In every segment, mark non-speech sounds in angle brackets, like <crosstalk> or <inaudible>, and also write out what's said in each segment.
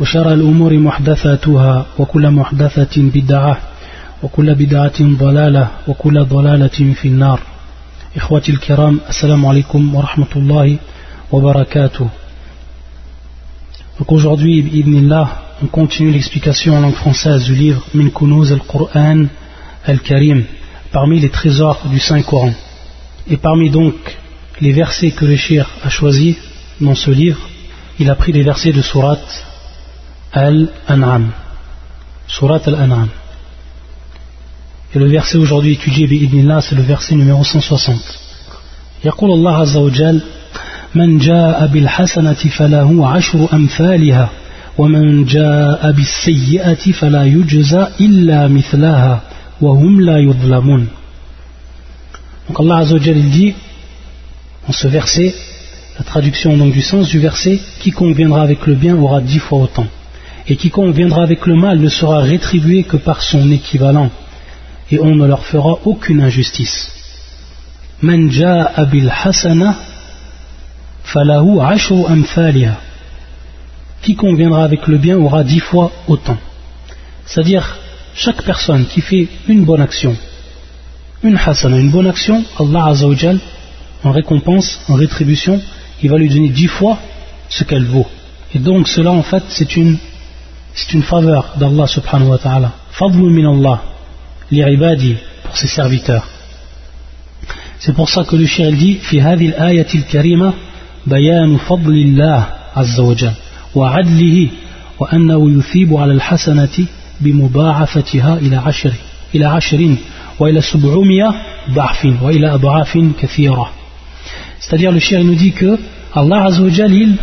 وشر الأمور محدثاتها وكل محدثة بدعة وكل بدعة ضلالة وكل ضلالة في النار إخوتي الكرام السلام عليكم ورحمة الله وبركاته Donc aujourd'hui, ibnillah, on continue l'explication en langue française du livre Min Kunuz al-Qur'an al-Karim, parmi les trésors du Saint-Coran. Et parmi donc les versets que le shir a choisis dans ce livre, il a pris les versets de Surat Al-An'am. Surat Al-An'am. Et le verset aujourd'hui étudié, bi'idnillah, c'est le verset numéro 160. يقول الله عز وجل من جاء بالحسنة فله عشر أمثالها ومن جاء بالسيئة فلا يجزى إلا مثلها وهم لا يظلمون Donc Allah Azza wa il dit en ce verset, la traduction donc du sens du verset, quiconque viendra avec le bien aura dix fois autant. Et quiconque viendra avec le mal ne sera rétribué que par son équivalent. Et on ne leur fera aucune injustice. Man ja'a bil hasana falahu ashru amthaliha. Quiconque viendra avec le bien aura dix fois autant. C'est-à-dire, chaque personne qui fait une bonne action, une hasana, une bonne action, Allah Azzawajal, en récompense, en rétribution, il va lui donner dix fois ce qu'elle vaut. Et donc cela en fait c'est une, c'est une faveur d'Allah subhanahu wa ta'ala. Fadlu min Allah, li'ibadi, pour ses serviteurs. C'est pour ça que le shir dit, fi hadhi al-ayati al-karima, bayanu fadlillah azza wa jal, wa adlihi, wa annahu yuthibu ala al-hasanati بمضاعفتها إلى عشر إلى عشر وإلى سبعمية ضعف وإلى أضعاف كثيرة c'est-à-dire le shir nous dit que Allah Azzawajal il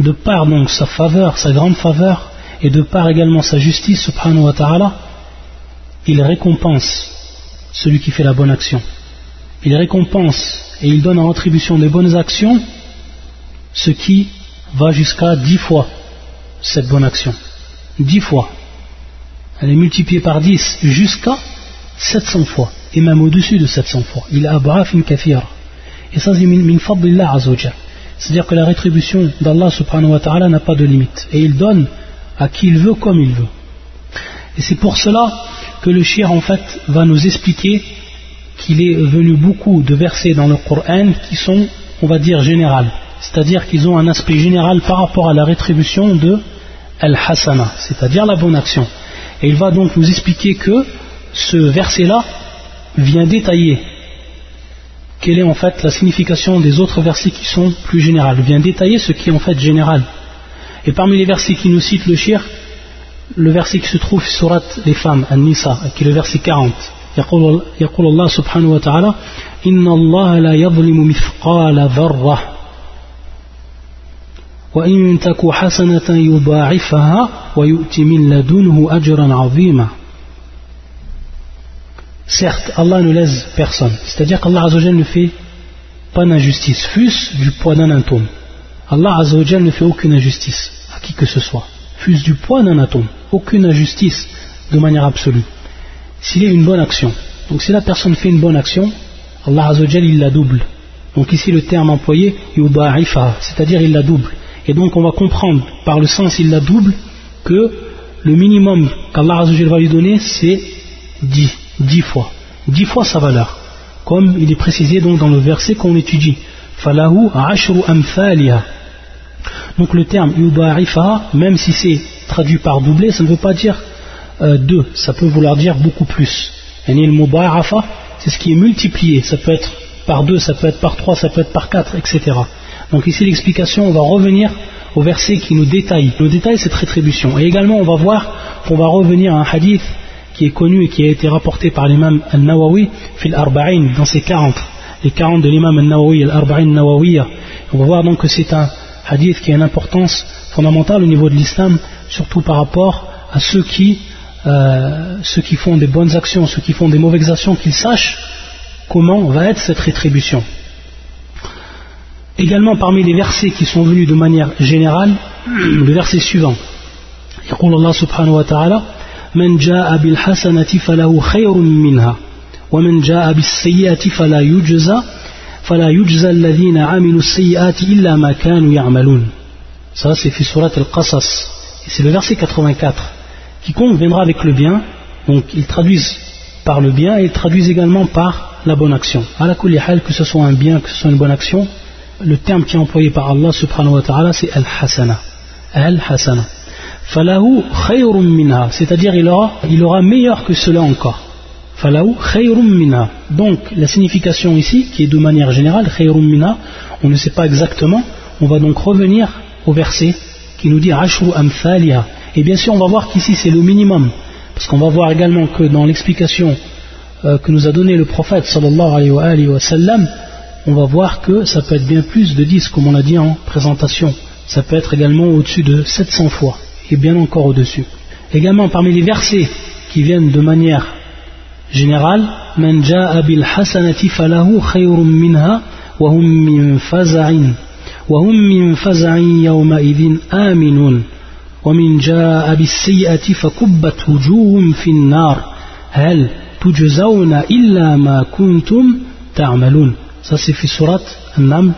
de par donc sa faveur sa grande faveur et de par également sa justice subhanahu wa ta'ala il récompense celui qui fait la bonne action il récompense et il donne en rétribution des bonnes actions ce qui va jusqu'à dix fois cette bonne action dix fois elle est multipliée par 10 jusqu'à 700 fois, et même au-dessus de 700 fois. Il a abrafin kafira. Et ça, c'est min. C'est-à-dire que la rétribution d'Allah subhanahu wa ta'ala n'a pas de limite. Et il donne à qui il veut comme il veut. Et c'est pour cela que le shir en fait va nous expliquer qu'il est venu beaucoup de versets dans le Coran qui sont, on va dire, générales. C'est-à-dire qu'ils ont un aspect général par rapport à la rétribution de al-hasana, c'est-à-dire la bonne action. Et il va donc nous expliquer que ce verset-là vient détailler quelle est en fait la signification des autres versets qui sont plus générales, vient détailler ce qui est en fait général. Et parmi les versets qui nous cite le shir, le verset qui se trouve sur surat les femmes, An-Nisa, qui est le verset 40. يقول الله سبحانه وتعالى إن الله لا يظلم مثقال ذرة وإن تك حسنة يضاعفها ويؤتي من لدنه أجرا عظيما Certes, Allah ne laisse personne. C'est-à-dire qu'Allah Azzawajal ne fait pas d'injustice, fût-ce du poids d'un atome. Allah Azzawajal ne fait aucune injustice à qui que ce soit, fût-ce du poids d'un atome. Aucune injustice de manière absolue. S'il a une bonne action, donc si la personne fait une bonne action, Allah Azzawajal il la double. Donc ici le terme employé, c'est-à-dire il la double. Et donc on va comprendre par le sens il la double que le minimum qu'Allah va lui donner c'est 10, 10 fois. 10 fois sa valeur. Comme il est précisé donc dans le verset qu'on étudie. Falahu ashru. Donc le terme yudarifa, même si c'est traduit par doublé, ça ne veut pas dire euh, deux, ça peut vouloir dire beaucoup plus. Et le mudarafa, c'est ce qui est multiplié, ça peut être par deux, ça peut être par trois, ça peut être par quatre, etc. Donc ici l'explication, on va revenir au verset qui nous détaille. Le détail, cette rétribution. Et également, on va voir qu'on va revenir à un hadith qui est connu et qui a été rapporté par l'imam al-Nawawi fil arba'in dans ses 40. Les 40 de l'imam al-Nawawi, al-arba'in nawawiya. On va voir donc que c'est un hadith qui a une importance fondamentale au niveau de l'islam, surtout par rapport à ceux qui euh, ceux qui font des bonnes actions, ceux qui font des mauvaises actions, qu'ils sachent comment va être cette rétribution. Également parmi les versets qui sont venus de manière générale, <clears throat> le verset suivant. يقول الله سبحانه وتعالى من جاء بالحسنة فله خير منها ومن جاء بالسيئة فلا يجزى فلا يجزى الذين عملوا السيئات إلا ما كانوا يعملون Ça c'est في سورة القصص c'est le verset 84 quiconque viendra avec le bien donc ils traduisent par le bien et ils traduisent également par la bonne action à la que ce soit un bien que ce soit une bonne action le terme qui est employé par Allah subhanahu wa ta'ala c'est al-hasana al-hasana falahu khayrun minha c'est-à-dire il aura, il aura meilleur que cela encore falahu khayrun minha donc la signification ici qui est de manière générale on ne sait pas exactement on va donc revenir au verset qui nous dit ashru amthaliha et bien sûr on va voir qu'ici c'est le minimum parce qu'on va voir également que dans l'explication euh, que nous a donné le prophète sallallahu alayhi wa sallam on va voir que ça peut être bien plus de 10, comme on l'a dit en présentation. Ça peut être également au-dessus de 700 fois, et bien encore au-dessus. Également, parmi les versets qui viennent de manière générale, من جاء بالحسنة فله خير منها وهم من فزع وهم من فزع يومئذ آمنون ومن جاء بالسيئة فكبت وجوههم في النار هل تجزون إلا ما كنتم تعملون ça, c'est fait surat An-Naml,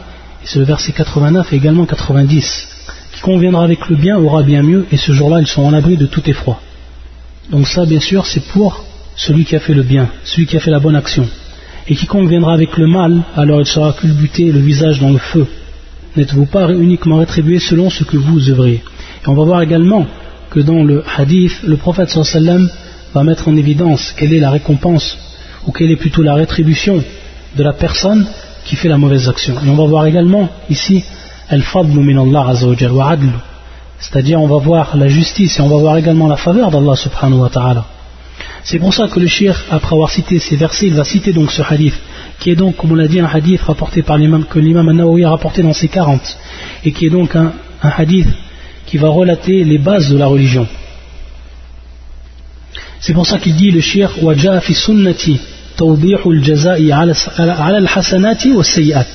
et c'est le verset 89 et également 90. Qui conviendra avec le bien aura bien mieux, et ce jour-là, ils sont en abri de tout effroi. Donc ça, bien sûr, c'est pour celui qui a fait le bien, celui qui a fait la bonne action. Et qui conviendra avec le mal, alors il sera culbuté le visage dans le feu. N'êtes-vous pas uniquement rétribué selon ce que vous œuvrez? Et on va voir également que dans le hadith, le prophète sallam va mettre en évidence quelle est la récompense, ou quelle est plutôt la rétribution de la personne qui fait la mauvaise action. Et on va voir également ici al-fadlu Allah wa. C'est-à-dire on va voir la justice et on va voir également la faveur d'Allah subhanahu wa ta'ala. C'est pour ça que le shir, après avoir cité ces versets, il va citer donc ce hadith, qui est donc, comme on l'a dit, un hadith rapporté par l'imam, que l'imam an-Nawawi a rapporté dans ses 40, et qui est donc un, un hadith qui va relater les bases de la religion. C'est pour ça qu'il dit le shir, wa fi sunnati توضيح الجزاء على الحسنات والسيئات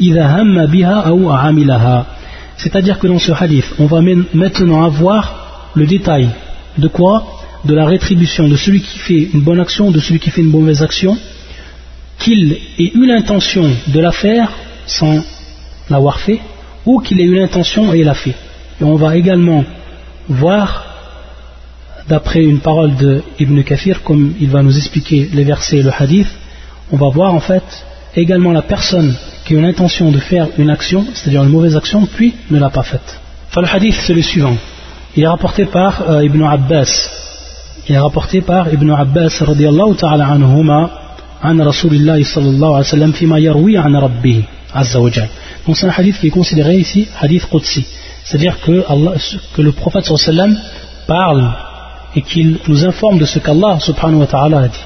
إذا هم بها أو عملها c'est-à-dire que dans ce hadith on va maintenant avoir le détail de quoi de la rétribution de celui qui fait une bonne action de celui qui fait une mauvaise action qu'il ait eu l'intention de la faire sans l'avoir fait ou qu'il ait eu l'intention et l'a fait et on va également voir d'après une parole de Ibn Kafir, comme il va nous expliquer les versets et le hadith, on va voir en fait également la personne qui a une intention de faire une action, c'est-à-dire une mauvaise action, puis ne l'a pas faite. Enfin, le hadith c'est le suivant. Il est rapporté par euh, Ibn Abbas qui est rapporté par Ibn Abbas radiallahu ta'ala anhuma an Rasulillah sallallahu alayhi wa sallam fima yarwi an rabbihi azza wa donc c'est un hadith qui est considéré ici hadith Qudsi. C'est à dire que, que le prophète sallallahu alayhi wa sallam parle et qu'il nous informe de ce qu'Allah subhanahu wa ta'ala a dit.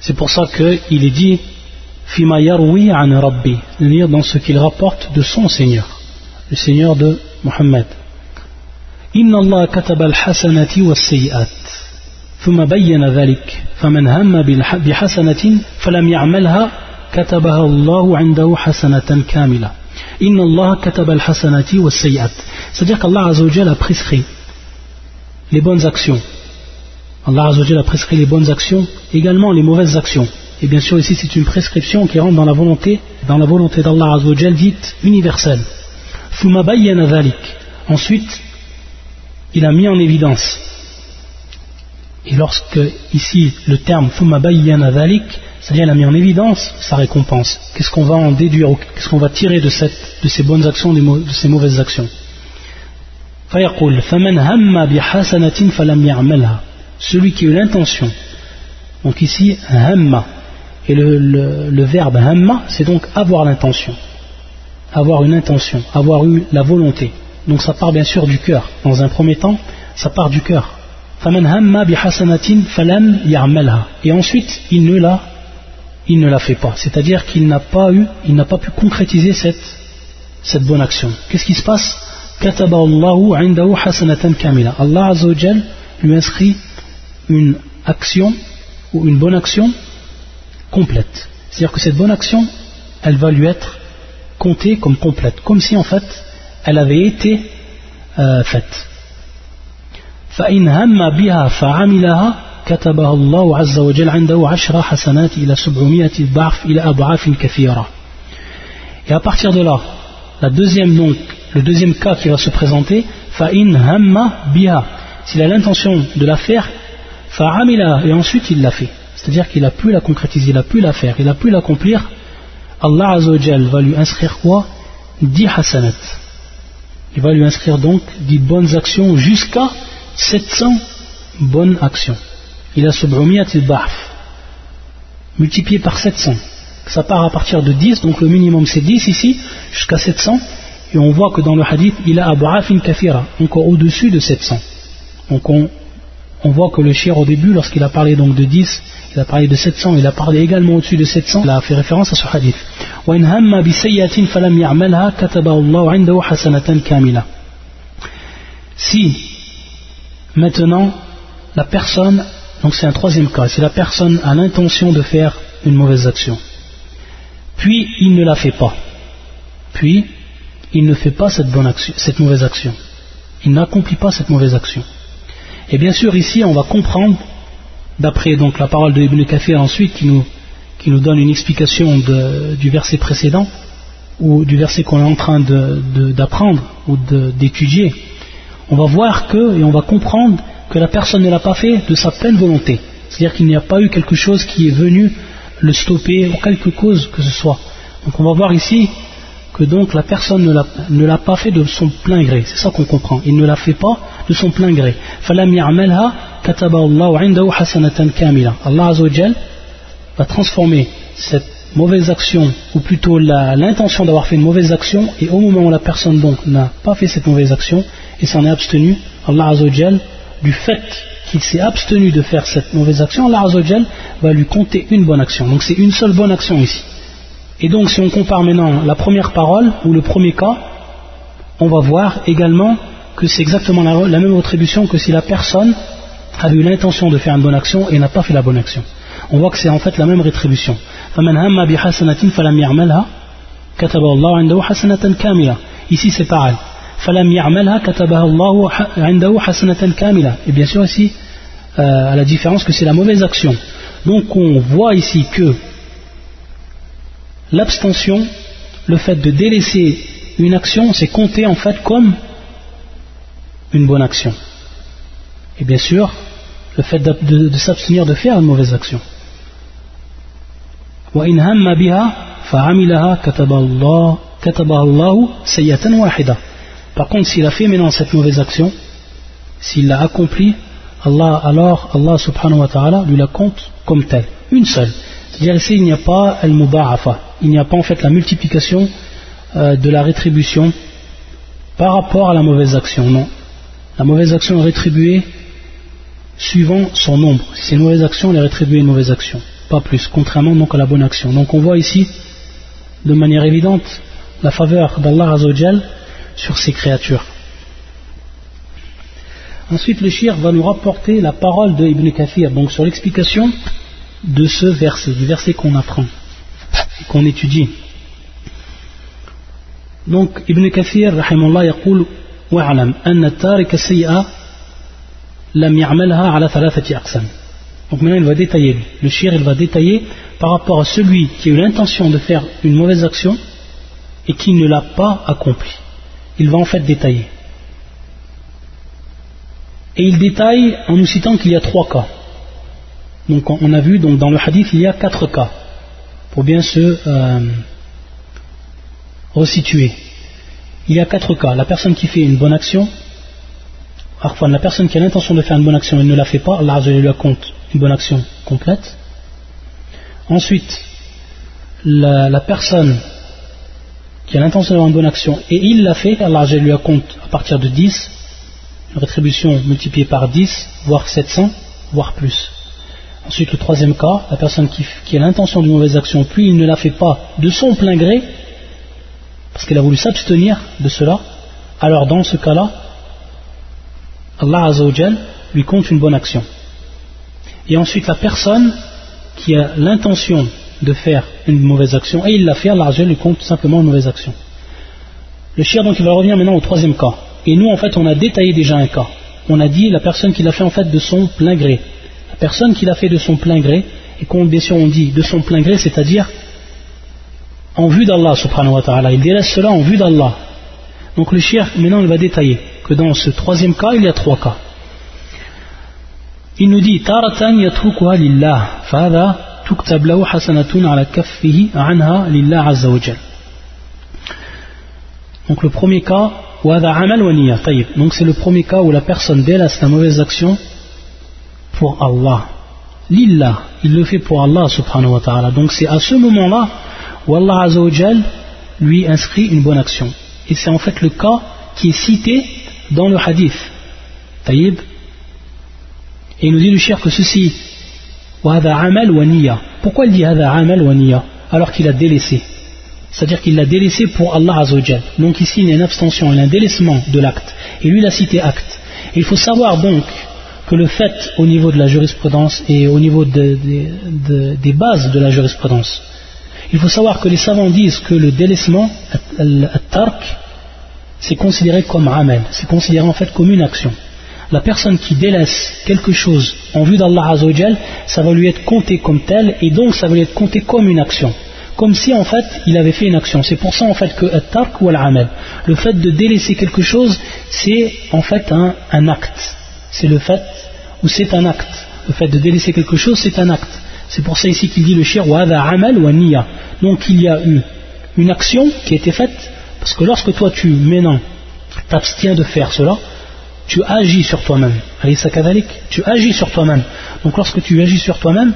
C'est pour ça qu'il est dit fima yarwi an rabbi. C'est à dire dans ce qu'il rapporte de son Seigneur le Seigneur de Mohammed إن الله كتب الحسنة والسيئات ثم بين ذلك فمن هم بحسنة فلم يعملها كتبها الله عنده حسنة كاملة إن الله كتب الحسنة والسيئات c'est-à-dire qu'Allah a prescrit les bonnes actions. Allah a prescrit les bonnes actions, également les mauvaises actions. Et bien sûr, ici, c'est une prescription qui rentre dans la volonté, dans la volonté d'Allah dite universelle. Ensuite, il a mis en évidence. Et lorsque, ici, le terme c'est-à-dire il a mis en évidence sa récompense. Qu'est-ce qu'on va en déduire, qu'est-ce qu'on va tirer de, ces bonnes actions, de ces mauvaises actions? Celui qui a eu l'intention donc ici hamma et le, verbe hamma c'est donc avoir l'intention avoir une intention avoir eu la volonté donc ça part bien sûr du cœur. Dans un premier temps ça part du cœur. Et ensuite il ne la il ne la fait pas. C'est à dire qu'il n'a pas eu il n'a pas pu concrétiser cette, cette bonne action. Qu'est-ce qui se passe? Allah lui inscrit une action ou une bonne action complète. C'est-à-dire que cette bonne action, elle va lui être comptée comme complète, comme si en fait elle avait été euh, faite. فإن هم بها فعملها كتبها الله عز وجل عنده عشر حسنات إلى سبعمائة ضعف إلى أضعاف كثيرة Et à partir de là, la deuxième donc, le deuxième cas qui va se présenter, فإن هم بها S'il a l'intention de la faire, فعملها et ensuite il l'a fait. C'est-à-dire qu'il a pu la concrétiser, il a pu la faire, il a pu l'accomplir. Allah Azzawajal va lui inscrire quoi 10 hasanat. Il va lui inscrire donc 10 bonnes actions jusqu'à 700 bonnes actions. Il a subrumiyat al-bahf, multiplié par 700. Ça part à partir de 10, donc le minimum c'est 10 ici, jusqu'à 700. Et on voit que dans le hadith, il a abu'afin kafira, encore au-dessus de 700. Donc on, on voit que le shir au début, lorsqu'il a parlé donc de 10, il a parlé de 700, il a parlé également au-dessus de 700, il a fait référence à ce hadith. Si maintenant la personne, donc c'est un troisième cas, si la personne a l'intention de faire une mauvaise action, puis il ne la fait pas, puis il ne fait pas cette, bonne action, cette mauvaise action, il n'accomplit pas cette mauvaise action. Et bien sûr ici on va comprendre d'après donc la parole de Ibn Kafir ensuite qui nous, qui nous donne une explication du verset précédent ou du verset qu'on est en train d'apprendre ou d'étudier, on va voir que et on va comprendre que la personne ne l'a pas fait de sa pleine volonté. C'est-à-dire qu'il n'y a pas eu quelque chose qui est venu le stopper ou quelque cause que ce soit. Donc on va voir ici que donc la personne ne l'a pas fait de son plein gré. C'est ça qu'on comprend. Il ne l'a fait pas de son plein gré. Allah va transformer cette mauvaise action, ou plutôt l'intention d'avoir fait une mauvaise action, et au moment où la personne n'a pas fait cette mauvaise action, et s'en est abstenu, Allah Azzawajal, du fait qu'il s'est abstenu de faire cette mauvaise action, Allah Azzawajal va lui compter une bonne action. Donc c'est une seule bonne action ici. Et donc si on compare maintenant la première parole, ou le premier cas, on va voir également que c'est exactement la, même attribution que si la personne a eu l'intention de faire une bonne action et n'a pas fait la bonne action. On voit que c'est en fait la même rétribution. Ici c'est pareil. Et bien sûr ici, euh, à la différence que c'est la mauvaise action. Donc on voit ici que l'abstention, le fait de délaisser une action, c'est compté en fait comme une bonne action. Et bien sûr, le fait de, s'abstenir de faire une mauvaise action. Par contre, s'il a fait maintenant cette mauvaise action, s'il l'a accomplie, Allah, alors Allah subhanahu wa ta'ala lui la compte comme telle, une seule. C'est-à-dire ici, il n'y a pas al-muba'afa, il n'y a pas en fait la multiplication euh, de la rétribution par rapport à la mauvaise action, non. La mauvaise action est rétribuée suivant son nombre. Si c'est une mauvaise action, elle est rétribuée une mauvaise action, pas plus, contrairement donc à la bonne action. Donc on voit ici, de manière évidente, la faveur d'Allah Azzawajal sur ces créatures. Ensuite, le shir va nous rapporter la parole de Ibn Kathir, donc sur l'explication de ce verset, du verset qu'on apprend, qu'on étudie. Donc, Ibn Kathir, rahimallah, يقول واعلم أن التارك السيئة لم يعملها على ثلاثة أقسام. donc maintenant il va détailler, le shir il va détailler par rapport à celui qui a eu l'intention de faire une mauvaise action et qui ne l'a pas accomplie il va en fait détailler. Et il détaille en nous citant qu'il y a trois cas. Donc on a vu donc dans le hadith il y a quatre cas pour bien se euh, resituer. Il y a quatre cas. La personne qui fait une bonne action, la personne qui a l'intention de faire une bonne action et ne la fait pas, Allah lui compte une bonne action complète. Ensuite, la, personne qui a l'intention d'avoir une bonne action et il l'a fait, Allah lui compte à partir de 10, une rétribution multipliée par 10, voire 700, voire plus. Ensuite, le troisième cas, la personne qui, a l'intention d'une mauvaise action, puis il ne la fait pas de son plein gré, parce qu'elle a voulu s'abstenir de cela, alors dans ce cas-là, Allah lui compte une bonne action. Et ensuite la personne qui a l'intention de faire une mauvaise action et il l'a fait, Allah lui compte simplement une mauvaise action. Le shir donc il va revenir maintenant au troisième cas. Et nous en fait on a détaillé déjà un cas. On a dit la personne qui l'a fait en fait de son plein gré. La personne qui l'a fait de son plein gré, et quand bien sûr on dit de son plein gré, c'est-à-dire en vue d'Allah subhanahu wa ta'ala. Il délaisse cela en vue d'Allah. Donc le shir maintenant il va détailler que dans ce troisième cas il y a trois cas. Il nous dit taratan yatrukuha lillah fahada tuktab lahu hasanatun ala kaffihi anha lillah azza wa Donc le premier cas amal wa Donc c'est le premier cas où la personne délaisse la mauvaise action pour Allah. Lillah, il le fait pour Allah subhanahu wa ta'ala. Donc c'est à ce moment-là où Allah azza wa lui inscrit une bonne action. Et c'est en fait le cas qui est cité dans le hadith. Taïb et il nous dit le cher que ceci, Pourquoi il dit alors qu'il a délaissé C'est-à-dire qu'il l'a délaissé pour Allah Azzawajal. Donc ici il y a une abstention, il y a un délaissement de l'acte. Et lui il a cité acte. il faut savoir donc que le fait au niveau de la jurisprudence et au niveau des bases de la jurisprudence, il faut savoir que les savants disent que le délaissement, le tark, c'est considéré comme amal, c'est considéré en fait comme une action la personne qui délaisse quelque chose en vue d'Allah Azzawajal, ça va lui être compté comme tel et donc ça va lui être compté comme une action. Comme si en fait il avait fait une action. C'est pour ça en fait que tark ou al le fait de délaisser quelque chose, c'est en fait un, acte. C'est le fait ou c'est un acte. Le fait de délaisser quelque chose, c'est un acte. C'est pour ça ici qu'il dit le shir wa amal wa niya. Donc il y a eu une action qui a été faite parce que lorsque toi tu maintenant t'abstiens de faire cela, tu agis sur toi-même. Tu agis sur toi-même. Donc lorsque tu agis sur toi-même,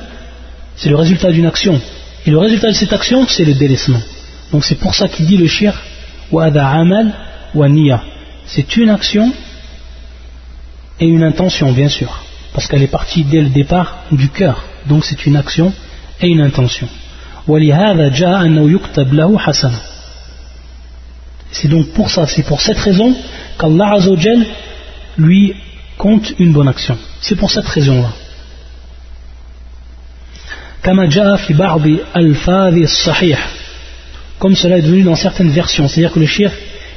c'est le résultat d'une action. Et le résultat de cette action, c'est le délaissement. Donc c'est pour ça qu'il dit le shir amal wa C'est une action et une intention, bien sûr. Parce qu'elle est partie dès le départ du cœur. Donc c'est une action et une intention. C'est donc pour ça, c'est pour cette raison qu'Allah Azzawajal lui compte une bonne action. C'est pour cette raison-là. comme cela est devenu dans certaines versions. C'est-à-dire que le shir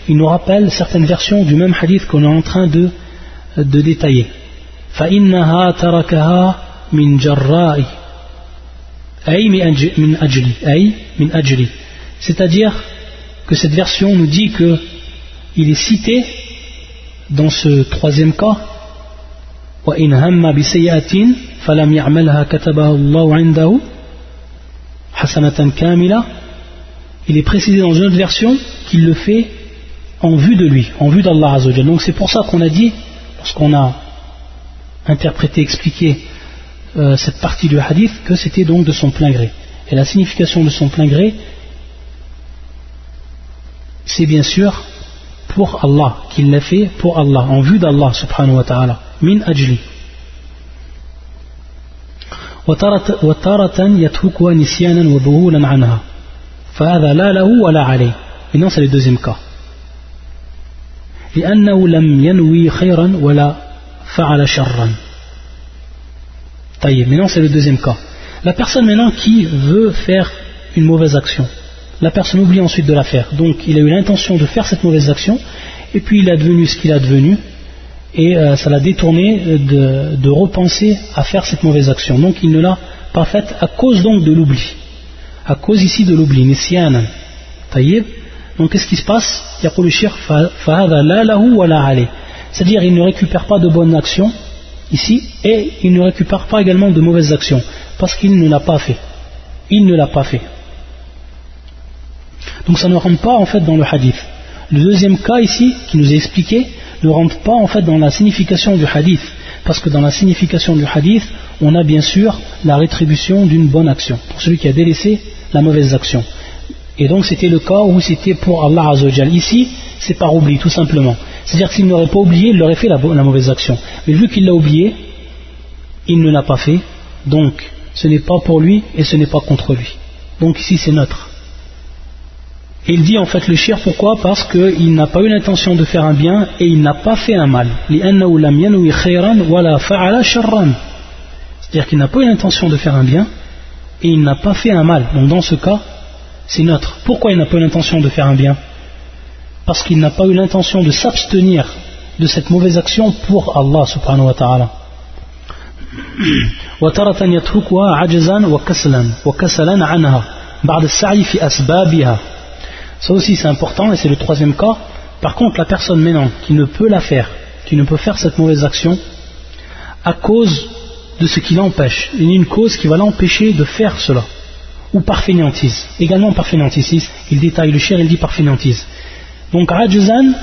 il nous rappelle certaines versions du même hadith qu'on est en train de, de détailler. C'est-à-dire que cette version nous dit que il est cité dans ce troisième cas, il est précisé dans une autre version qu'il le fait en vue de lui, en vue d'Allah Azzawajal. Donc c'est pour ça qu'on a dit, lorsqu'on a interprété, expliqué euh, cette partie du hadith, que c'était donc de son plein gré. Et la signification de son plein gré, c'est bien sûr pour Allah, qu'il l'a fait pour Allah, en vue d'Allah subhanahu wa ta'ala, min ajli. وتارة يتركها نسيانا وذهولا عنها فهذا لا له ولا عليه et non c'est le deuxième cas لأنه لم ينوي خيرا ولا فعل شرا طيب maintenant c'est le deuxième cas la personne maintenant qui veut faire une mauvaise action la personne oublie ensuite de la faire. Donc il a eu l'intention de faire cette mauvaise action, et puis il a devenu ce qu'il a devenu, et euh, ça l'a détourné euh, de, repenser à faire cette mauvaise action. Donc il ne l'a pas faite à cause donc de l'oubli. À cause ici de l'oubli, nisyanan. Taïb. Donc qu'est-ce qui se passe? C'est-à-dire il ne récupère pas de bonnes actions ici, et il ne récupère pas également de mauvaises actions, parce qu'il ne l'a pas fait. Il ne l'a pas fait. Donc ça ne rentre pas en fait dans le hadith. Le deuxième cas ici, qui nous est expliqué, ne rentre pas en fait dans la signification du hadith. Parce que dans la signification du hadith, on a bien sûr la rétribution d'une bonne action, pour celui qui a délaissé la mauvaise action. Et donc c'était le cas où c'était pour Allah Azzawajal. Ici, c'est par oubli, tout simplement. C'est-à-dire s'il n'aurait pas oublié, il aurait fait la mauvaise action. Mais vu qu'il l'a oublié, il ne l'a pas fait. Donc, ce n'est pas pour lui et ce n'est pas contre lui. Donc ici, c'est neutre. Il dit en fait le shir pourquoi? Parce qu'il n'a pas eu l'intention de faire un bien et il n'a pas fait un mal. C'est-à-dire qu'il n'a pas eu l'intention de faire un bien et il n'a pas fait un mal. Donc dans ce cas, c'est neutre. Pourquoi il n'a pas eu l'intention de faire un bien? Parce qu'il n'a pas eu l'intention de s'abstenir de cette mauvaise action pour Allah subhanahu wa ta'ala. <clears throat> Ça aussi c'est important et c'est le troisième cas. Par contre, la personne maintenant qui ne peut la faire, qui ne peut faire cette mauvaise action, à cause de ce qui l'empêche, il y a une cause qui va l'empêcher de faire cela, ou par fainéantise. Également par fainéantise, il détaille le cher, il dit par fainéantise. Donc Rajazan,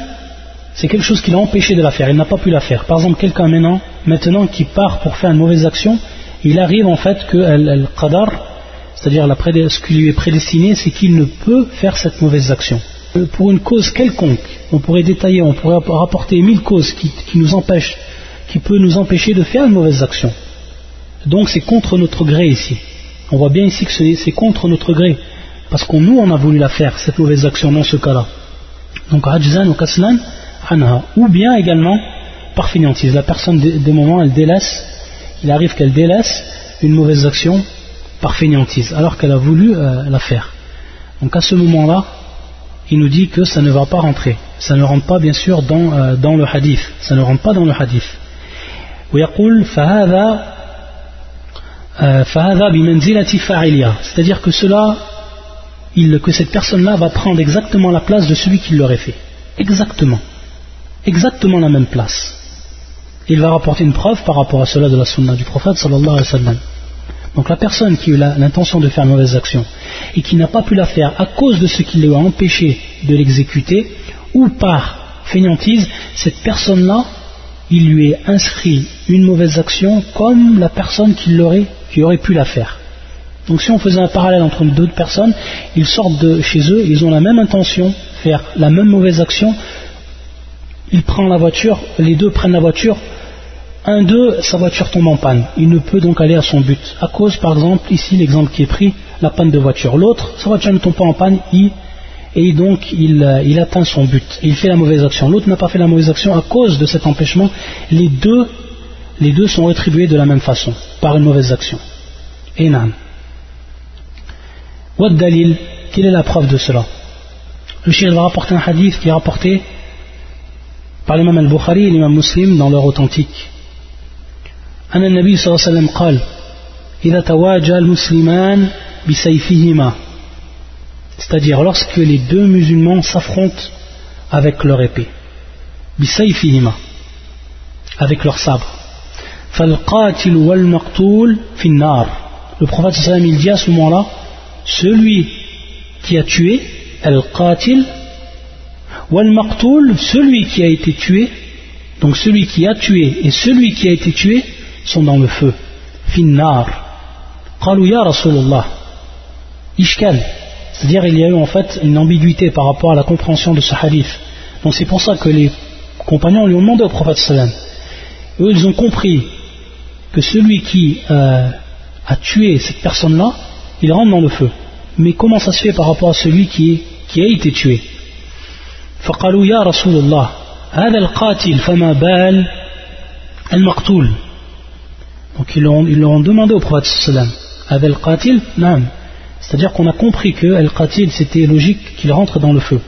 c'est quelque chose qui l'a empêché de la faire, il n'a pas pu la faire. Par exemple, quelqu'un maintenant, maintenant qui part pour faire une mauvaise action, il arrive en fait que le qadar, c'est-à-dire ce qui lui est prédestiné, c'est qu'il ne peut faire cette mauvaise action. Euh, pour une cause quelconque, on pourrait détailler, on pourrait rapporter mille causes qui, nous empêchent, qui peut nous empêcher de faire une mauvaise action. Donc c'est contre notre gré ici. On voit bien ici que c'est contre notre gré, parce qu'on nous on a voulu la faire cette mauvaise action dans ce cas-là. Donc ajzan ou kaslan anha, ou bien également par fainéantise. La personne des moments elle délaisse, il arrive qu'elle délaisse une mauvaise action par fainéantise, alors qu'elle a voulu euh, la faire. Donc à ce moment-là, il nous dit que ça ne va pas rentrer. Ça ne rentre pas bien sûr dans, euh, le hadith. Ça ne rentre pas dans le hadith. C'est-à-dire que cela, que cette personne-là va prendre exactement la place de celui qui l'aurait fait. Exactement. Exactement la même place. Il va rapporter une preuve par rapport à cela de la sunna du prophète sallallahu alayhi wa sallam. Donc la personne qui a eu l'intention de faire une mauvaise action et qui n'a pas pu la faire à cause de ce qui lui a empêché de l'exécuter, ou par fainéantise, cette personne-là, il lui est inscrit une mauvaise action comme la personne qui, aurait, qui aurait pu la faire. Donc si on faisait un parallèle entre deux personnes, ils sortent de chez eux, ils ont la même intention, faire la même mauvaise action, ils prennent la voiture, les deux prennent la voiture un d'eux, sa voiture tombe en panne. Il ne peut donc aller à son but. À cause, par exemple, ici l'exemple qui est pris, la panne de voiture. L'autre, sa voiture ne tombe pas en panne, et donc il, euh, il, atteint son but. Il fait la mauvaise action. L'autre n'a pas fait la mauvaise action à cause de cet empêchement. Les deux, sont rétribués de la même façon, par une mauvaise action. Et nan. What dalil? Quelle est la preuve de cela? Le shir va rapporter un hadith qui est rapporté par l'imam al-Bukhari et l'imam muslim dans leur authentique. أن النبي صلى الله عليه وسلم قال إذا تواجه المسلمان بسيفهما c'est-à-dire lorsque les deux musulmans s'affrontent avec leur épée بسيفهما avec leur sabre فالقاتل والمقتول في النار le prophète صلى الله عليه وسلم il dit à ce moment-là celui qui a tué al-qatil wal-maqtul celui qui a été tué donc celui qui a tué et celui qui a été tué sont dans le feu. Finnar. Qalu ya Rasulullah. Ishkal. C'est-à-dire il y a eu en fait une ambiguïté par rapport à la compréhension de ce hadith. Donc c'est pour ça que les compagnons lui ont demandé au prophète sallam. Eux ils ont compris que celui qui euh, a tué cette personne-là, il rentre dans le feu. Mais comment ça se fait par rapport à celui qui, qui a été tué فقالوا يا رسول الله هذا القاتل فما بال المقتول donc ils leur ont demandé au prophète sallam Avec qatil. C'est-à-dire qu'on a compris que al-qatil c'était logique qu'il rentre dans le feu.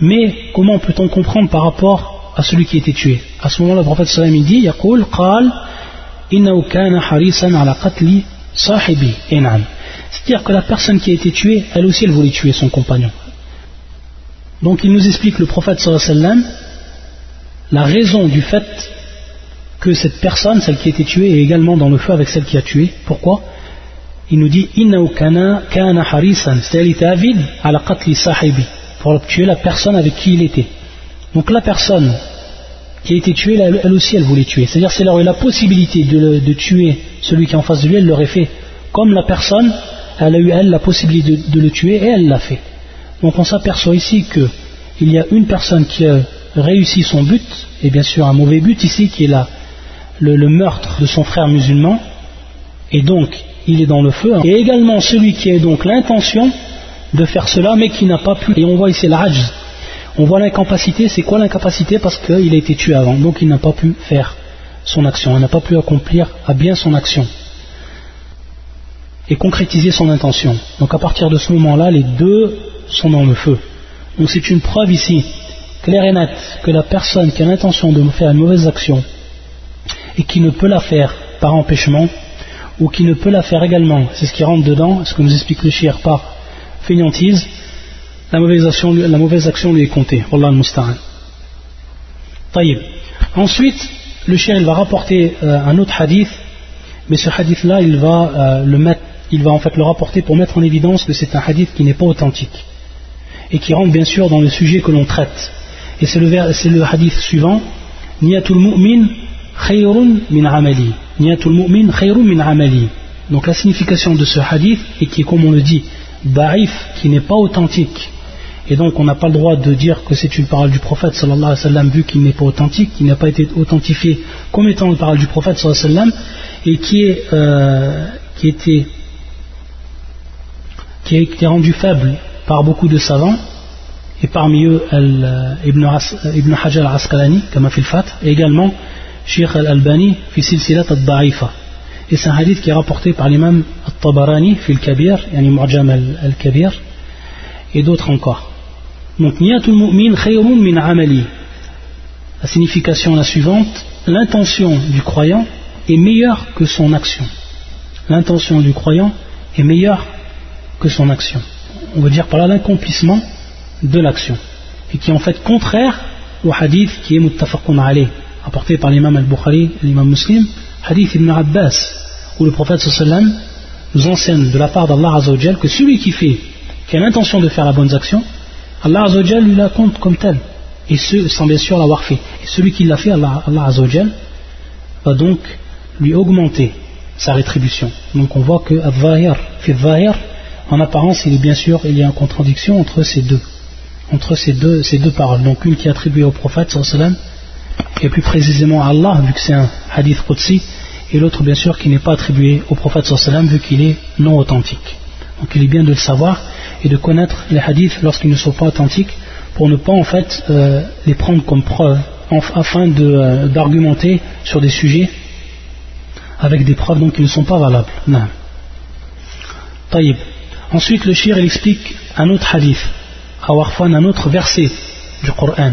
Mais comment peut-on comprendre par rapport à celui qui était tué? À ce moment-là, le prophète sallam il dit Yaqul qal innahu kana harisan ala. C'est-à-dire que la personne qui a été tuée, elle aussi elle voulait tuer son compagnon. Donc il nous explique le prophète sallam la raison du fait que cette personne, celle qui a été tuée, est également dans le feu avec celle qui a tué. Pourquoi? Il nous dit c'est-à-dire il était avide à la qatli sahibi, pour tuer la personne avec qui il était. Donc la personne qui a été tuée, elle, aussi, elle voulait tuer. C'est-à-dire, si elle aurait la possibilité de, tuer celui qui est en face de lui, elle l'aurait fait. Comme la personne, elle a eu, elle, la possibilité de, le tuer, et elle l'a fait. Donc on s'aperçoit ici qu'il y a une personne qui a réussi son but, et bien sûr un mauvais but ici, qui est là le, meurtre de son frère musulman, et donc il est dans le feu, et également celui qui a donc l'intention de faire cela, mais qui n'a pas pu. Et on voit ici l'ajz. On voit l'incapacité. C'est quoi l'incapacité? Parce qu'il a été tué avant, donc il n'a pas pu faire son action. Il n'a pas pu accomplir à bien son action et concrétiser son intention. Donc à partir de ce moment-là, les deux sont dans le feu. Donc c'est une preuve ici, claire et nette, que la personne qui a l'intention de faire une mauvaise action et qui ne peut la faire par empêchement, ou qui ne peut la faire également, c'est ce qui rentre dedans, ce que nous explique le shir par fainéantise, la mauvaise action, lui est comptée. Allah al-Musta'an. Ensuite, le shir il va rapporter euh, un autre hadith, mais ce hadith-là, il va euh, le mettre il va en fait le rapporter pour mettre en évidence que c'est un hadith qui n'est pas authentique et qui rentre bien sûr dans le sujet que l'on traite. Et c'est le, le, hadith suivant Niyatul mu'min khayrun min amali. Niyatul mu'min khayrun min amali. Donc la signification de ce hadith, et qui est comme on le dit, da'if, qui n'est pas authentique, et donc on n'a pas le droit de dire que c'est une parole du prophète sallallahu alayhi wa sallam vu qu'il n'est pas authentique, qu'il n'a pas été authentifié comme étant une parole du prophète sallallahu alayhi wa sallam, et qui, est, euh, qui était qui a été rendu faible par beaucoup de savants, et parmi eux euh, Ibn, Hajar al-Asqalani, comme a Fat, et également Sheikh al-Albani, fi silsilat al-Da'ifa. Et c'est un hadith qui est rapporté par l'imam al-Tabarani, fi al-Kabir, yani Mu'jam al-Kabir, et d'autres encore. Donc, Niyatul mu'min khayrun min amali. La signification la suivante, l'intention du croyant est meilleure que son action. L'intention du croyant est meilleure que son action. On veut dire par là l'accomplissement de l'action. Et qui est en fait contraire au hadith qui est muttafaqun alayh, apporté par l'imam al-Bukhari l'imam muslim, hadith ibn Abbas, où le prophète sallam nous enseigne de la part d'Allah Azzawajal que celui qui fait, qui a l'intention de faire la bonne action, Allah Azzawajal lui la compte comme telle, et ce, sans bien sûr l'avoir fait. Et celui qui l'a fait, Allah, Allah Azzawajal, va donc lui augmenter sa rétribution. Donc on voit que fi en apparence, il est bien sûr, il y a une contradiction entre ces deux, entre ces deux, ces deux paroles. Donc une qui est attribuée au prophète, sallam, et plus précisément à Allah, vu que c'est un hadith Qudsi, et l'autre bien sûr qui n'est pas attribué au prophète, sallam, vu qu'il est non authentique. Donc il est bien de le savoir et de connaître les hadiths lorsqu'ils ne sont pas authentiques, pour ne pas en fait euh, les prendre comme preuve, afin euh, d'argumenter sur des sujets avec des preuves donc qui ne sont pas valables. Ensuite, le shir explique un autre hadith, à Warfan, un autre verset du Coran,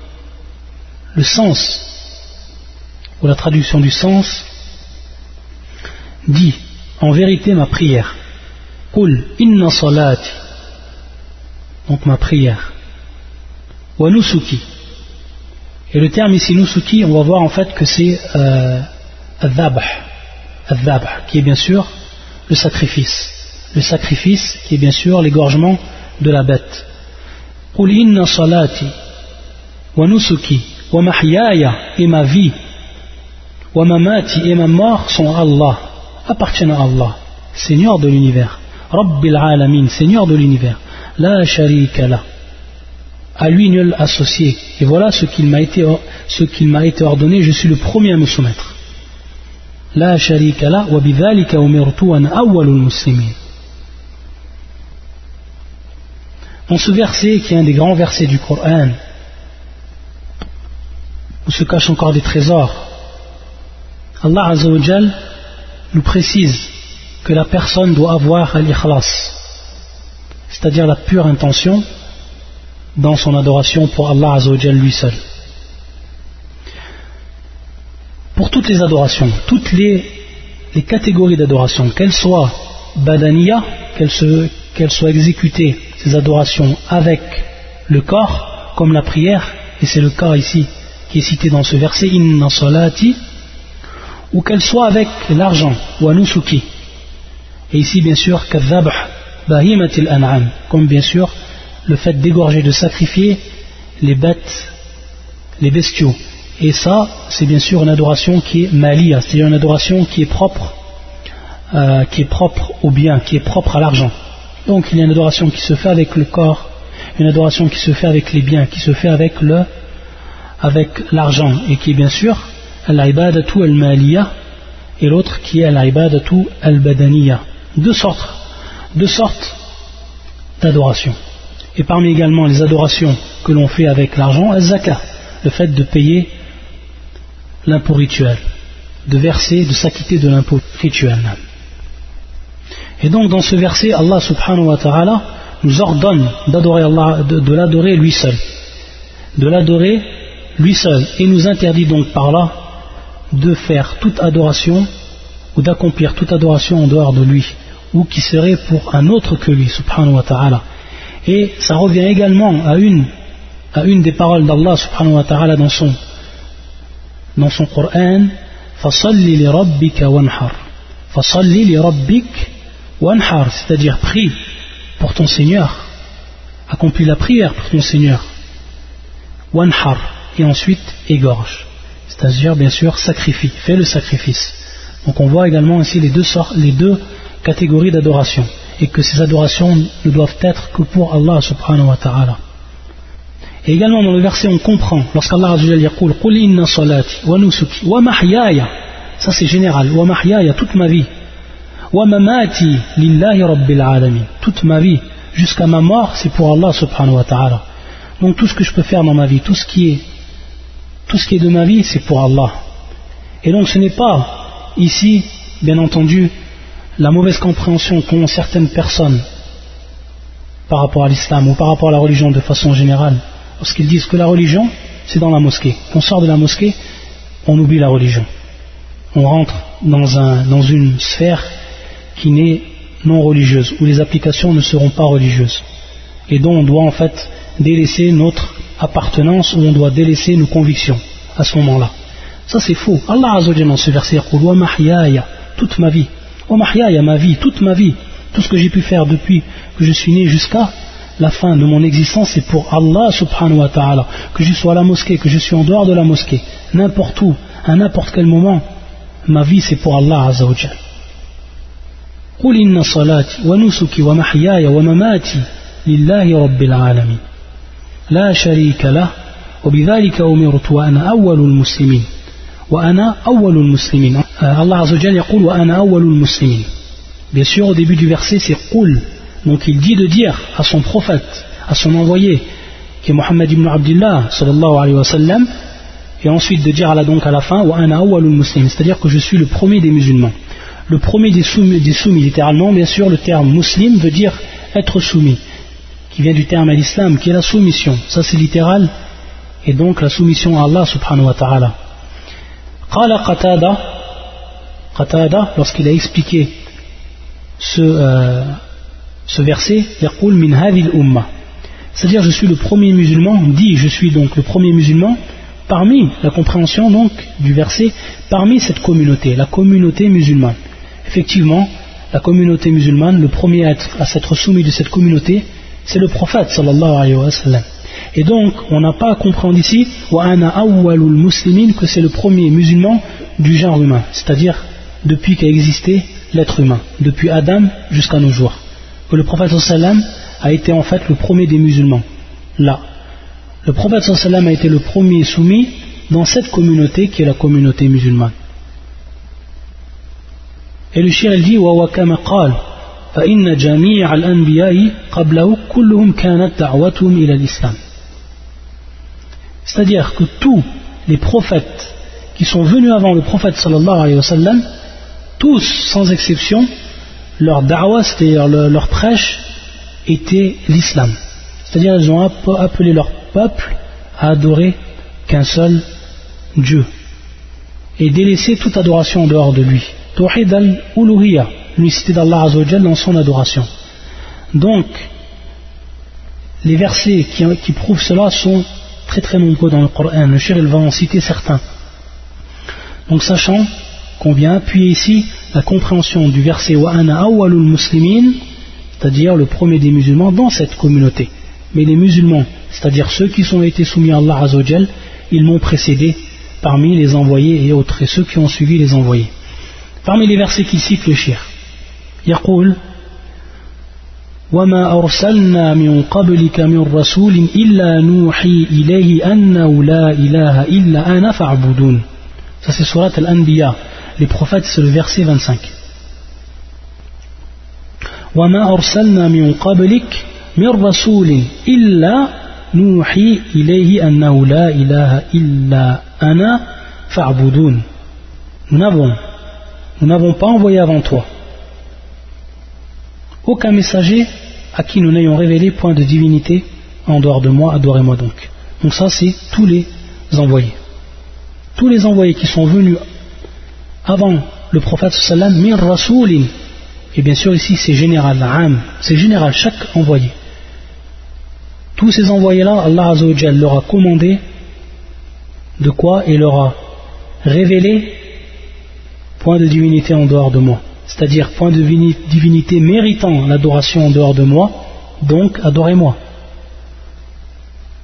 le sens, ou la traduction du sens, dit en vérité ma prière. Qul inna donc ma prière. Wa nusuki. Et le terme ici nusuki, on va voir en fait que c'est euh, qui est bien sûr le sacrifice le sacrifice qui est bien sûr l'égorgement de la bête. Qul inna salati wa wa et ma vie wa mamati et ma mort sont Allah, appartiennent à Allah, Seigneur de l'univers. Rabbil alamin, Seigneur de l'univers. La sharika la. À lui nul associé. Et voilà ce qu'il m'a été, ce qu'il m'a été ordonné, je suis le premier à me soumettre. La sharika la wa bidhalika umirtu an awwalul muslimin. Dans ce verset, qui est un des grands versets du Coran, où se cachent encore des trésors, Allah nous précise que la personne doit avoir al-ikhlas, c'est-à-dire la pure intention dans son adoration pour Allah lui seul. Pour toutes les adorations, toutes les, catégories d'adoration, qu'elles soient badaniya, qu'elles soient exécutées ces adorations avec le corps, comme la prière, et c'est le cas ici qui est cité dans ce verset, inna salati, ou qu'elle soit avec l'argent, ou anusuki. Et ici, bien sûr, kadhabh bahimatil an'am, comme bien sûr le fait d'égorger, de sacrifier les bêtes, les bestiaux. Et ça, c'est bien sûr une adoration qui est malia, c'est-à-dire une adoration qui est propre, euh, qui est propre au bien, qui est propre à l'argent. Donc il y a une adoration qui se fait avec le corps, une adoration qui se fait avec les biens, qui se fait avec le, avec l'argent, et qui est bien sûr al-ibadatu al-maliya, et l'autre qui est al-ibadatu al-badaniya. Deux sortes, deux sortes d'adoration. Et parmi également les adorations que l'on fait avec l'argent, al-zaka, le fait de payer l'impôt rituel, de verser, de s'acquitter de l'impôt rituel. Et donc dans ce verset, Allah subhanahu wa ta'ala nous ordonne d'adorer Allah, de, l'adorer lui seul. De l'adorer lui seul. Et nous interdit donc par là de faire toute adoration ou d'accomplir toute adoration en dehors de lui ou qui serait pour un autre que lui, subhanahu wa ta'ala. Et ça revient également à une, à une des paroles d'Allah subhanahu wa ta'ala dans son, dans son Coran, فَصَلِّ لِرَبِّكَ وَانْحَرْ فَصَلِّ لِرَبِّكَ Wanhar, c'est-à-dire prie pour ton Seigneur, accomplis la prière pour ton Seigneur. Wanhar, et ensuite égorge, c'est-à-dire bien sûr sacrifie, fais le sacrifice. Donc on voit également ici les deux, sortes, les deux catégories d'adoration, et que ces adorations ne doivent être que pour Allah subhanahu wa. Et également dans le verset on comprend, lorsqu'Allah dit inna salati wa nusuki wa mahyaya, ça c'est général, wa toute ma vie, toute ma vie, jusqu'à ma mort, c'est pour Allah subhanahu wa. Donc tout ce que je peux faire dans ma vie, tout ce qui est, tout ce qui est de ma vie, c'est pour Allah. Et donc ce n'est pas ici, bien entendu, la mauvaise compréhension qu'ont certaines personnes par rapport à l'islam ou par rapport à la religion de façon générale, lorsqu'ils disent que la religion, c'est dans la mosquée. Qu'on sort de la mosquée, on oublie la religion. On rentre dans, un, dans une sphère qui n'est non religieuse, où les applications ne seront pas religieuses, et dont on doit en fait délaisser notre appartenance, où on doit délaisser nos convictions à ce moment-là. Ça c'est faux. Allah Azzawajal dans ce verset dit toute ma vie, ma vie, toute ma vie, tout ce que j'ai pu faire depuis que je suis né jusqu'à la fin de mon existence, c'est pour Allah subhanahu wa ta'ala. Que je sois à la mosquée, que je suis en dehors de la mosquée, n'importe où, à n'importe quel moment, ma vie c'est pour Allah Azzawajal. قل إن صلاتي ونسكي ومحياي ومماتي لله رب العالمين لا شريك له وبذلك أمرت وأنا أول المسلمين وأنا أول المسلمين الله عز وجل يقول وأنا أول المسلمين Bien sûr, au début du verset, c'est Qul. Donc il dit de dire à son prophète, à son envoyé, qui est Mohammed ibn Abdullah, sallallahu alayhi wa sallam, et ensuite de dire à la, donc à la fin, wa ana awwalul muslim, c'est-à-dire que je suis le premier des musulmans. Le premier des soumis, littéralement, bien sûr, le terme muslim veut dire être soumis, qui vient du terme à l'islam, qui est la soumission. Ça c'est littéral, et donc la soumission à Allah subhanahu wa ta'ala. Qala Qatada, lorsqu'il a expliqué ce, euh, verset, yaqul min hadil umma. C'est-à-dire, je suis le premier musulman, dit, je suis donc le premier musulman, parmi la compréhension donc du verset, parmi cette communauté, la communauté musulmane effectivement, la communauté musulmane, le premier à s'être soumis de cette communauté, c'est le prophète sallallahu alayhi wa sallam. Et donc, on n'a pas à comprendre ici que c'est le premier musulman du genre humain, c'est-à-dire depuis qu'a existé l'être humain, depuis Adam jusqu'à nos jours. Que le prophète sallam a été en fait le premier des musulmans, là. Le prophète sallam a été le premier soumis dans cette communauté qui est la communauté musulmane. Et le shir dit « wa فإن جميع الأنبياء قبله كلهم كانت دعوتهم إلى الإسلام C'est-à-dire que tous les prophètes qui sont venus avant le prophète sallallahu alayhi wa sallam, tous sans exception, leur da'wah, c'est-à-dire leur, prêche, était l'islam. C'est-à-dire ils ont appelé leur peuple à adorer qu'un seul Dieu et délaisser toute adoration en dehors de lui. Tawhid al-Uluhiyya, l'unicité d'Allah Azzawajal dans son adoration. Donc, les versets qui, prouvent cela sont très très nombreux dans le Coran. Le shir, il va en citer certains. Donc, sachant qu'on vient appuyer ici la compréhension du verset Wa ana awwalul muslimin, c'est-à-dire le premier des musulmans dans cette communauté. Mais les musulmans, c'est-à-dire ceux qui sont été soumis à Allah Azzawajal, ils m'ont précédé parmi les envoyés et autres, et ceux qui ont suivi les envoyés. Parmi les versets qui citent le shir, يقول وما أرسلنا من قبلك من رسول إلا نوحي إليه أنه لا إله إلا أنا فاعبدون Ça c'est surat Al-Anbiya. Les prophètes, c'est le verset 25. وما أرسلنا من قبلك من رسول إلا نوحي إليه أنه لا إله إلا أنا فاعبدون Nous n'avons, nous n'avons pas envoyé avant toi aucun messager à qui nous n'ayons révélé point de divinité en dehors de moi, adorez-moi donc. Donc ça c'est tous les envoyés. Tous les envoyés qui sont venus avant le prophète sallam min. Et bien sûr ici c'est général, c'est général, chaque envoyé. Tous ces envoyés-là, Allah Azzawajal leur a commandé de quoi et leur a révélé point de divinité en dehors de moi c'est-à-dire point de divinité méritant l'adoration en dehors de moi, donc adorez-moi.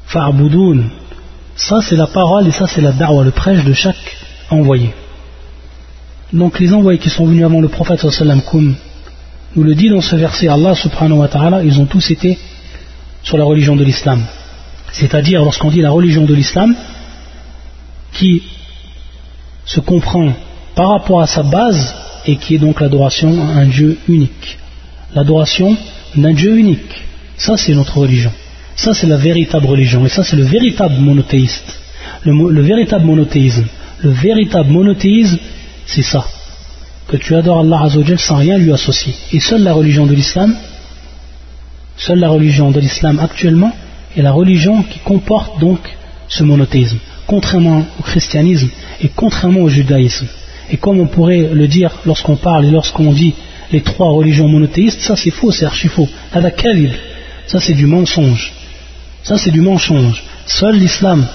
Fa'boudoun, ça c'est la parole et ça c'est la darwa, le prêche de chaque envoyé. Donc les envoyés qui sont venus avant le prophète nous le dit dans ce verset Allah subhanahu wa ta'ala, ils ont tous été sur la religion de l'islam. C'est-à-dire lorsqu'on dit la religion de l'islam, qui se comprend par rapport à sa base et qui est donc l'adoration à un Dieu unique. L'adoration d'un Dieu unique. Ça, c'est notre religion. Ça, c'est la véritable religion. Et ça, c'est le véritable monothéiste. Le, véritable monothéisme. Le véritable monothéisme, c'est ça. Que tu adores Allah Azzawajal sans rien lui associer. Et seule la religion de l'islam, seule la religion de l'islam actuellement, est la religion qui comporte donc ce monothéisme. Contrairement au christianisme et contrairement au judaïsme. Et comme on pourrait le dire lorsqu'on parle et lorsqu'on dit les trois religions monothéistes, ça c'est faux, c'est archi faux. Ça c'est du mensonge. Ça c'est du mensonge. Seul l'islam,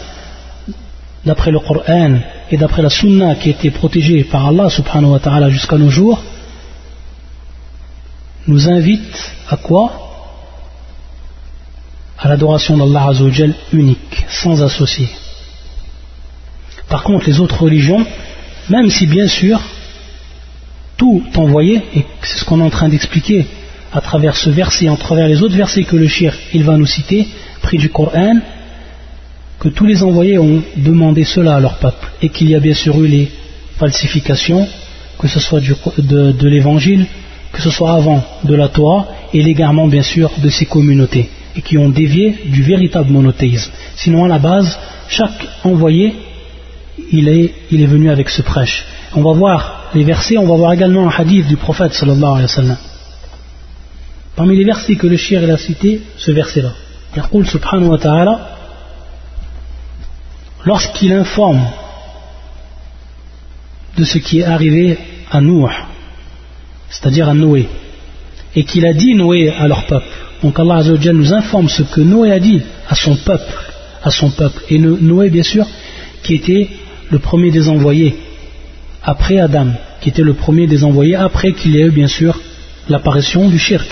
d'après le Coran et d'après la Sunna qui a été protégée par Allah subhanahu wa ta'ala jusqu'à nos jours, nous invite à quoi? À l'adoration d'Allah Azzawajal unique, sans associer. Par contre, les autres religions, même si bien sûr, tout envoyé, et c'est ce qu'on est en train d'expliquer à travers ce verset et à travers les autres versets que le shir il va nous citer, pris du Coran, que tous les envoyés ont demandé cela à leur peuple, et qu'il y a bien sûr eu les falsifications, que ce soit de, de l'évangile, que ce soit avant de la Torah, et l'égarement bien sûr de ces communautés, et qui ont dévié du véritable monothéisme. Sinon à la base, chaque envoyé il est, venu avec ce prêche. On va voir les versets, on va voir également un hadith du prophète sallallahu alayhi wa sallam. Parmi les versets que le shir a cité, ce verset-là. Il subhanahu wa lorsqu'il informe de ce qui est arrivé à Noé, c'est-à-dire à Noé, et qu'il a dit Noé à leur peuple. Donc Allah nous informe ce que Noé a dit à son peuple, à son peuple. Et Noé, bien sûr, qui était le premier des envoyés, après Adam, qui était le premier des envoyés, après qu'il y ait eu bien sûr l'apparition du shirk.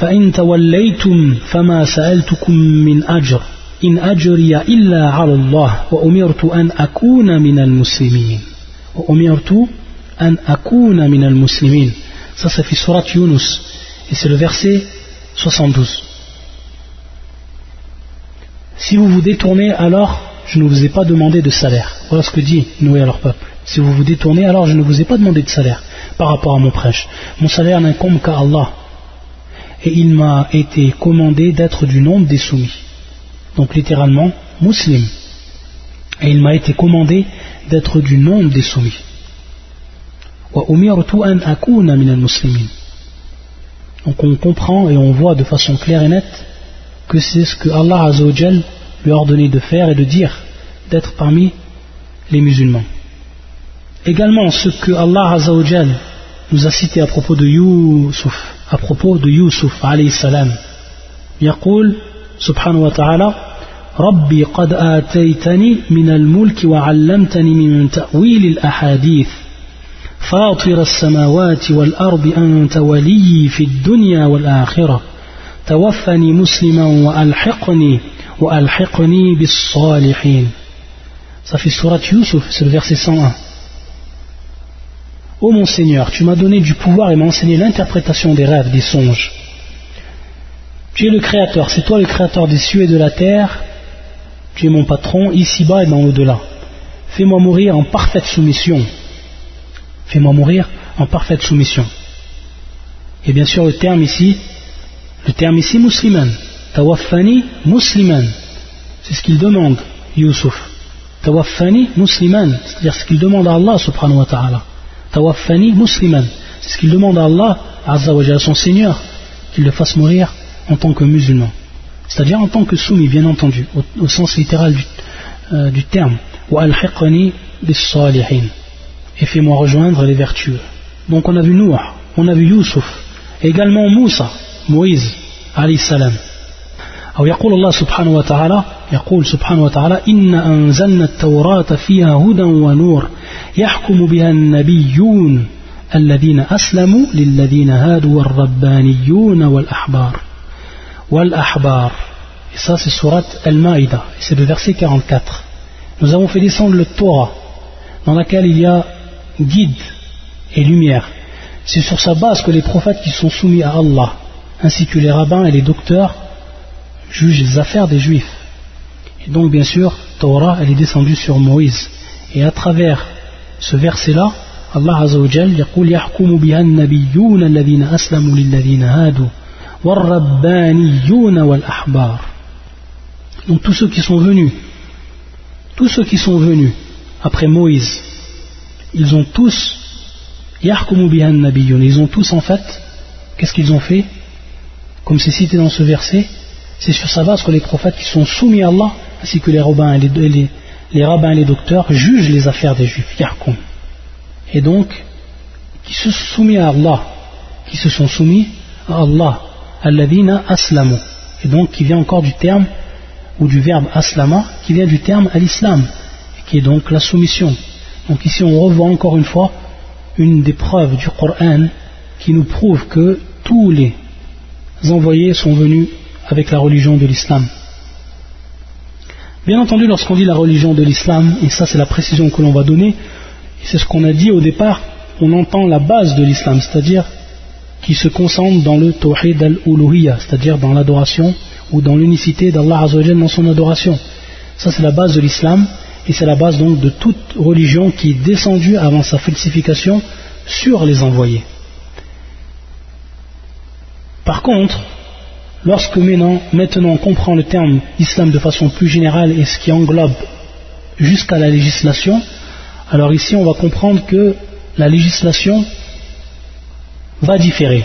فإن توليتم فما سألتكم من أجر إن أجري إلا على الله وأمرت أن أكون من المسلمين وأمرت أن أكون من المسلمين ça c'est في surat Yunus et c'est le verset 72 si vous vous détournez alors je ne vous ai pas demandé de salaire. Voilà ce que dit Noé à leur peuple. Si vous vous détournez, alors je ne vous ai pas demandé de salaire par rapport à mon prêche. Mon salaire n'incombe qu'à Allah. Et il m'a été commandé d'être du nombre des soumis. Donc littéralement, musulman. Et il m'a été commandé d'être du nombre des soumis. Donc on comprend et on voit de façon claire et nette que c'est ce que Allah Azzawajal lui a ordonné de faire et de dire, d'être parmi les musulmans. Également, ce que Allah Azzawajal nous a cité à propos de Yusuf, à propos de Yusuf alayhi salam. يقول سبحانه وتعالى ربي قد آتيتني من الملك وعلمتني من تأويل الأحاديث فاطر السماوات والأرض أنت ولي في الدنيا والآخرة توفني مسلما وألحقني وألحقني بالصالحين Ça fait surat Yusuf, c'est le verset 101. Ô mon Seigneur, tu m'as donné du pouvoir et m'as enseigné l'interprétation des rêves, des songes. Tu es le Créateur, c'est toi le Créateur des cieux et de la terre. Tu es mon patron ici-bas et dans l'au-delà. Fais-moi mourir en parfaite soumission. Fais-moi mourir en parfaite soumission. Et bien sûr, le terme ici, le terme ici, musulman. Tawaffani musliman. C'est ce qu'il demande, Yusuf. Tawaffani musliman. C'est-à-dire ce qu'il demande à Allah subhanahu wa ta'ala. Tawaffani musliman. C'est ce qu'il demande à Allah, à son Seigneur, qu'il le fasse mourir en tant que musulman. C'est-à-dire en tant que soumis, bien entendu, au, sens littéral du, euh, du terme. Et fais-moi rejoindre les vertueux. Donc on a vu Noah, on a vu Yusuf, également Moussa, Moïse, alayhi salam. أو يقول الله سبحانه وتعالى يقول سبحانه وتعالى إن أنزلنا التوراة فيها هدى ونور يحكم بها النبيون الذين أسلموا للذين هادوا والربانيون والأحبار والأحبار Et ça c'est surat Al-Ma'idah, c'est le verset 44. Nous avons fait descendre le Torah, dans laquelle il y a guide et lumière. C'est sur sa base que les prophètes qui sont soumis à Allah, ainsi que les rabbins et les docteurs, jugent les affaires des juifs. Et donc, bien sûr, Torah, elle est descendue sur Moïse. Et à travers ce verset-là, Allah Azzawajal يقول يحكم بها النبيون الذين أسلموا للذين هادوا والربانيون والأحبار donc tous ceux qui sont venus tous ceux qui sont venus après Moïse ils ont tous ils ont tous en fait qu'est-ce qu'ils ont fait comme c'est cité dans ce verset c'est sur sa base que les prophètes qui sont soumis à Allah ainsi que les rabbins et les, les, rabbins et les docteurs jugent les affaires des juifs. Et donc qui se soumis à Allah qui se sont soumis à Allah alladhina aslamu. Et donc qui vient encore du terme ou du verbe aslama qui vient du terme à l'islam qui est donc la soumission. Donc ici on revoit encore une fois une des preuves du Coran qui nous prouve que tous les envoyés sont venus avec la religion de l'islam. Bien entendu, lorsqu'on dit la religion de l'islam, et ça c'est la précision que l'on va donner, c'est ce qu'on a dit au départ, on entend la base de l'islam, c'est-à-dire qui se concentre dans le tawhid al-uluhiyya, c'est-à-dire dans l'adoration ou dans l'unicité d'Allah Azzawajal dans son adoration. Ça c'est la base de l'islam, et c'est la base donc de toute religion qui est descendue avant sa falsification sur les envoyés. Par contre, lorsque maintenant, on comprend le terme islam de façon plus générale et ce qui englobe jusqu'à la législation, alors ici on va comprendre que la législation va différer.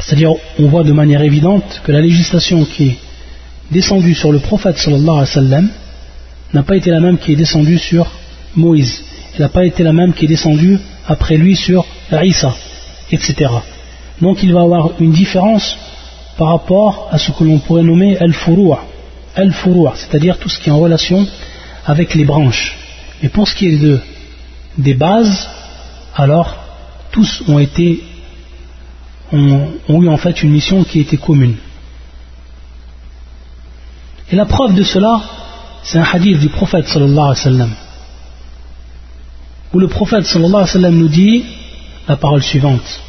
C'est-à-dire, on voit de manière évidente que la législation qui est descendue sur le prophète sallallahu alayhi wa sallam, n'a pas été la même qui est descendue sur Moïse. Elle n'a pas été la même qui est descendue après lui sur Isa, etc. Donc il va y avoir une différence par rapport à ce que l'on pourrait nommer al-furu'a, al c'est-à-dire tout ce qui est en relation avec les branches. Et pour ce qui est de, des bases, alors tous ont été ont, ont eu en fait une mission qui était commune. Et la preuve de cela, c'est un hadith du prophète sallallahu alayhi wa sallam où le prophète sallallahu alayhi wa sallam nous dit la parole suivante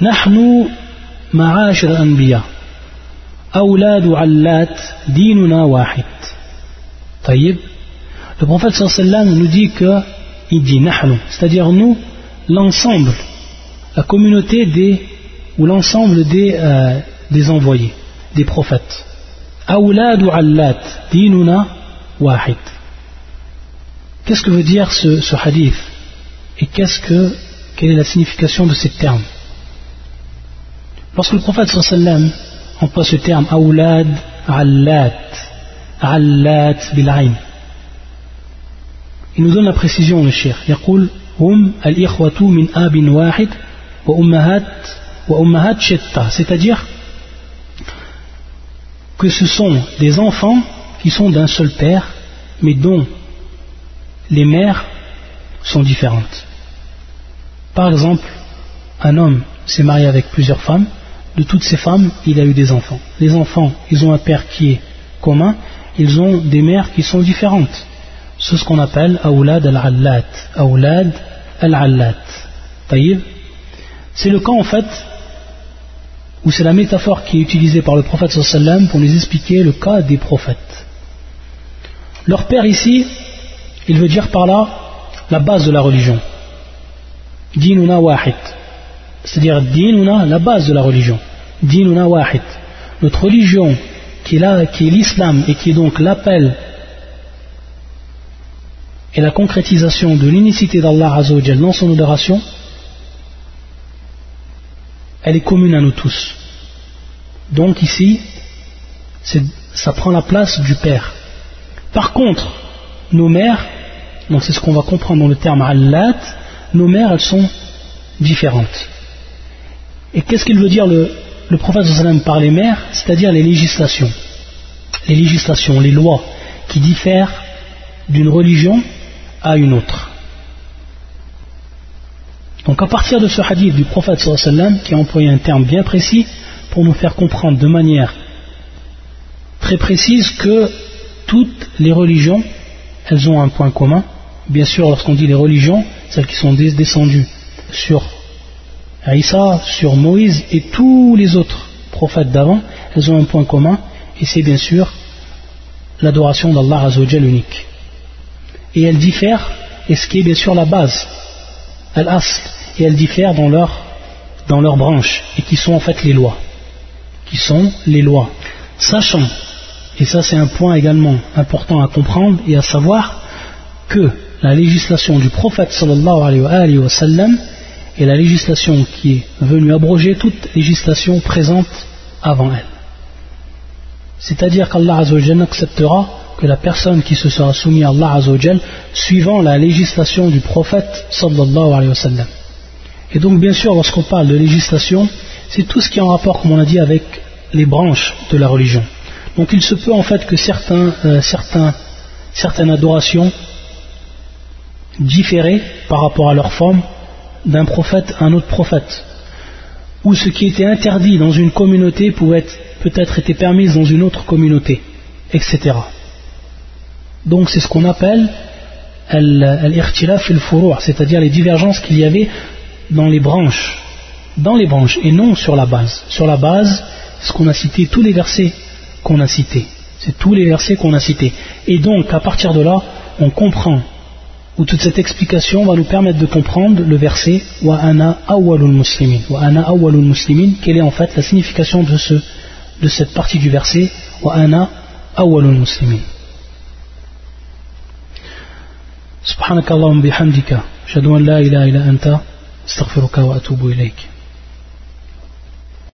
نحن معاشر الأنبياء أولاد علات ديننا واحد طيب le prophète sallallahu alayhi wa sallam nous dit que il dit نحن c'est-à-dire nous l'ensemble la communauté des ou l'ensemble des, euh, des envoyés des prophètes أولاد علات ديننا واحد Qu'est-ce que veut dire ce, ce hadith Et qu'est-ce que, quelle est la signification de ces termes Lorsque le prophète sallam emploie ce terme أولاد علات علات بالعين il nous donne la précision le cher يقول هم الإخوة من آب واحد وأمهات وأمهات شتى c'est-à-dire que ce sont des enfants qui sont d'un seul père, mais dont les mères sont différentes. Par exemple, un homme s'est marié avec plusieurs femmes, de toutes ces femmes, il a eu des enfants. Les enfants, ils ont un père qui est commun, ils ont des mères qui sont différentes. C'est ce qu'on appelle Aoulad al-Allat. Aoulad al-Allat. C'est le cas en fait, où c'est la métaphore qui est utilisée par le prophète sallam pour nous expliquer le cas des prophètes. Leur père ici, il veut dire par là la base de la religion. Dinuna wahid. C'est-à-dire dinuna, la base de la religion. Dinuna wahid. Notre religion, qui est, l'islam et qui est donc l'appel et la concrétisation de l'unicité d'Allah Azzawajal dans son adoration, elle est commune à nous tous. Donc ici, ça prend la place du Père. Par contre, nos mères, donc c'est ce qu'on va comprendre dans le terme Allat, nos mères, elles sont différentes. Et qu'est-ce qu'il veut dire le, prophète par les mères C'est-à-dire les législations? Les législations, les lois qui diffèrent d'une religion à une autre. Donc à partir de ce hadith du prophète qui a employé un terme bien précis pour nous faire comprendre de manière très précise que toutes les religions, elles ont un point commun. Bien sûr, lorsqu'on dit les religions, celles qui sont descendues sur Isa, sur Moïse et tous les autres prophètes d'avant, elles ont un point commun, et c'est bien sûr l'adoration d'Allah Azzawajal unique. Et elles diffèrent, et ce qui est bien sûr la base, al-asl, et elles diffèrent dans leurs dans leurs branches, et qui sont en fait les lois. Qui sont les lois. Sachant, et ça c'est un point également important à comprendre et à savoir, que la législation du prophète sallallahu alayhi wa sallam est la législation qui est venue abroger toute législation présente avant elle. C'est-à-dire qu'Allah n'acceptera que la personne qui se sera soumise à Allah suivant la législation du prophète sallallahu alayhi wa sallam. Et donc bien sûr lorsqu'on parle de législation, c'est tout ce qui est en rapport, comme on a dit, avec les branches de la religion. Donc il se peut en fait que euh, certaines adorations différaient par rapport à leur forme d'un prophète à un autre prophète. Ou ce qui était interdit dans une communauté pouvait peut-être été permis dans une autre communauté, etc. Donc c'est ce qu'on appelle al-irtilaf al c'est-à-dire les divergences qu'il y avait dans les branches, dans les branches et non sur la base. Sur la base, ce qu'on a cité, tous les versets qu'on a cités, c'est tous les versets qu'on a cités. Et donc à partir de là, on comprend où toute cette explication va nous permettre de comprendre le verset Wa ana awwalul muslimin. Wa ana awwalul muslimin, quelle est en fait la signification de, ce, de cette partie du verset Wa ana awwalul muslimin. سبحانك اللهم بحمدك أشهد أن لا إله إلا أنت استغفرك وأتوب إليك